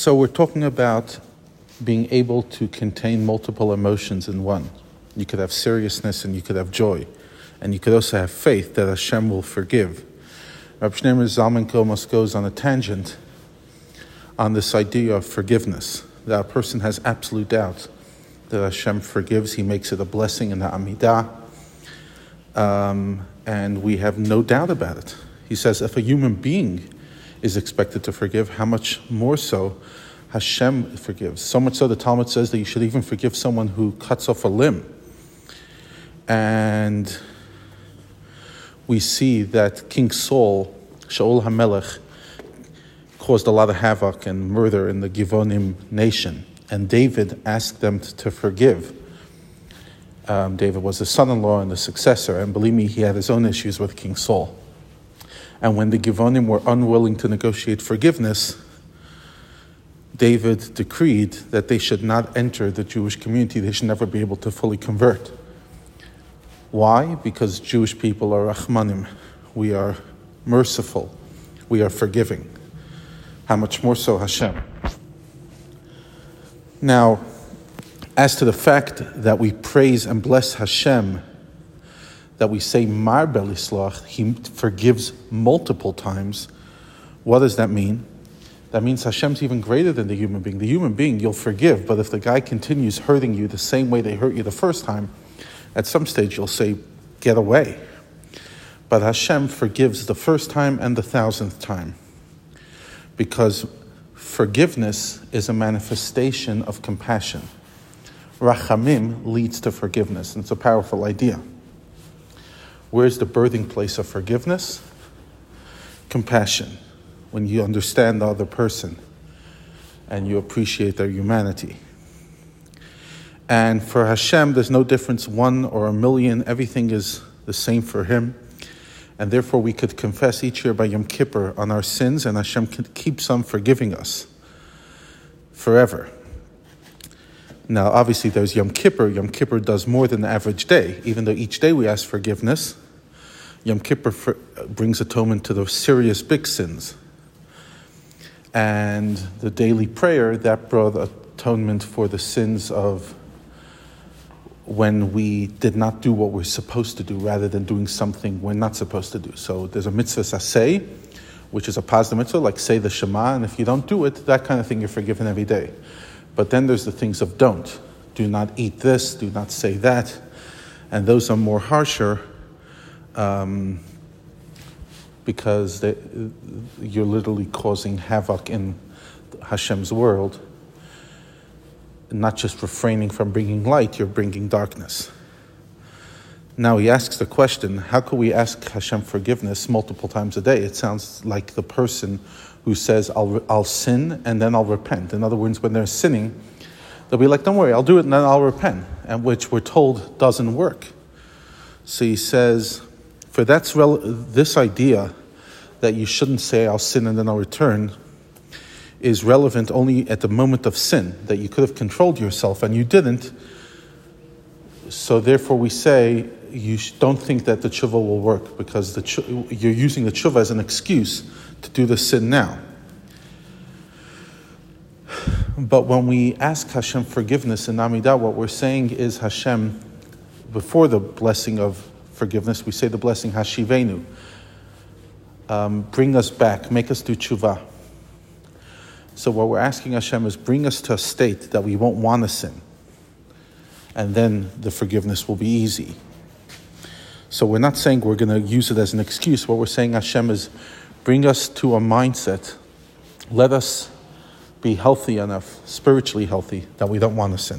So we're talking about being able to contain multiple emotions in one. You could have seriousness and you could have joy. And you could also have faith that Hashem will forgive. Rabbi Shneur Zalman Kilmos goes on a tangent on this idea of forgiveness, that a person has absolute doubt that Hashem forgives, he makes it a blessing in the Amidah, um, and we have no doubt about it. He says if a human being is expected to forgive, how much more so Hashem forgives. So much so the Talmud says that you should even forgive someone who cuts off a limb. And we see that King Saul, Shaul HaMelech, caused a lot of havoc and murder in the Givonim nation. And David asked them to forgive. Um, David was the son in law and the successor, and believe me, he had his own issues with King Saul. And when the Givonim were unwilling to negotiate forgiveness, David decreed that they should not enter the Jewish community, they should never be able to fully convert. Why? Because Jewish people are Rahmanim. We are merciful. We are forgiving. How much more so Hashem? Now, as to the fact that we praise and bless Hashem that we say Marbeh Lislach, he forgives multiple times. What does that mean? That means Hashem's even greater than the human being. The human being you'll forgive, but if the guy continues hurting you the same way they hurt you the first time, at some stage you'll say, Get away. But Hashem forgives the first time and the thousandth time. Because forgiveness is a manifestation of compassion. Rachamim leads to forgiveness, and it's a powerful idea. Where's the birthing place of forgiveness? Compassion. When you understand the other person and you appreciate their humanity. And for Hashem, there's no difference, one or a million, everything is the same for Him. And therefore, we could confess each year by Yom Kippur on our sins, and Hashem keeps on forgiving us forever. Now, obviously, there's Yom Kippur. Yom Kippur does more than the average day. Even though each day we ask forgiveness, Yom Kippur for, brings atonement to the serious big sins. And the daily prayer, that brought atonement for the sins of when we did not do what we're supposed to do rather than doing something we're not supposed to do. So there's a mitzvas aseh, which is a positive mitzvah, like say the Shema, and if you don't do it, that kind of thing you're forgiven every day. But then there's the things of don't. Do not eat this, do not say that. And those are more harsher um, because they, you're literally causing havoc in Hashem's world. Not just refraining from bringing light, you're bringing darkness. Now he asks the question how can we ask Hashem forgiveness multiple times a day? It sounds like the person who says, I'll, I'll sin and then I'll repent. In other words, when they're sinning, they'll be like, Don't worry, I'll do it and then I'll repent, and which we're told doesn't work. So he says, For that's rel- this idea that you shouldn't say, I'll sin and then I'll return, is relevant only at the moment of sin, that you could have controlled yourself and you didn't. So therefore, we say, you don't think that the tshuva will work because you're using the tshuva as an excuse to do the sin now. But when we ask Hashem forgiveness in Amidah, what we're saying is Hashem, before the blessing of forgiveness, we say the blessing Hashivenu. Um, bring us back, make us do tshuva. So what we're asking Hashem is bring us to a state that we won't want to sin. And then the forgiveness will be easy. So we're not saying we're going to use it as an excuse. What we're saying, Hashem, is bring us to a mindset. Let us be healthy enough, spiritually healthy, that we don't want to sin.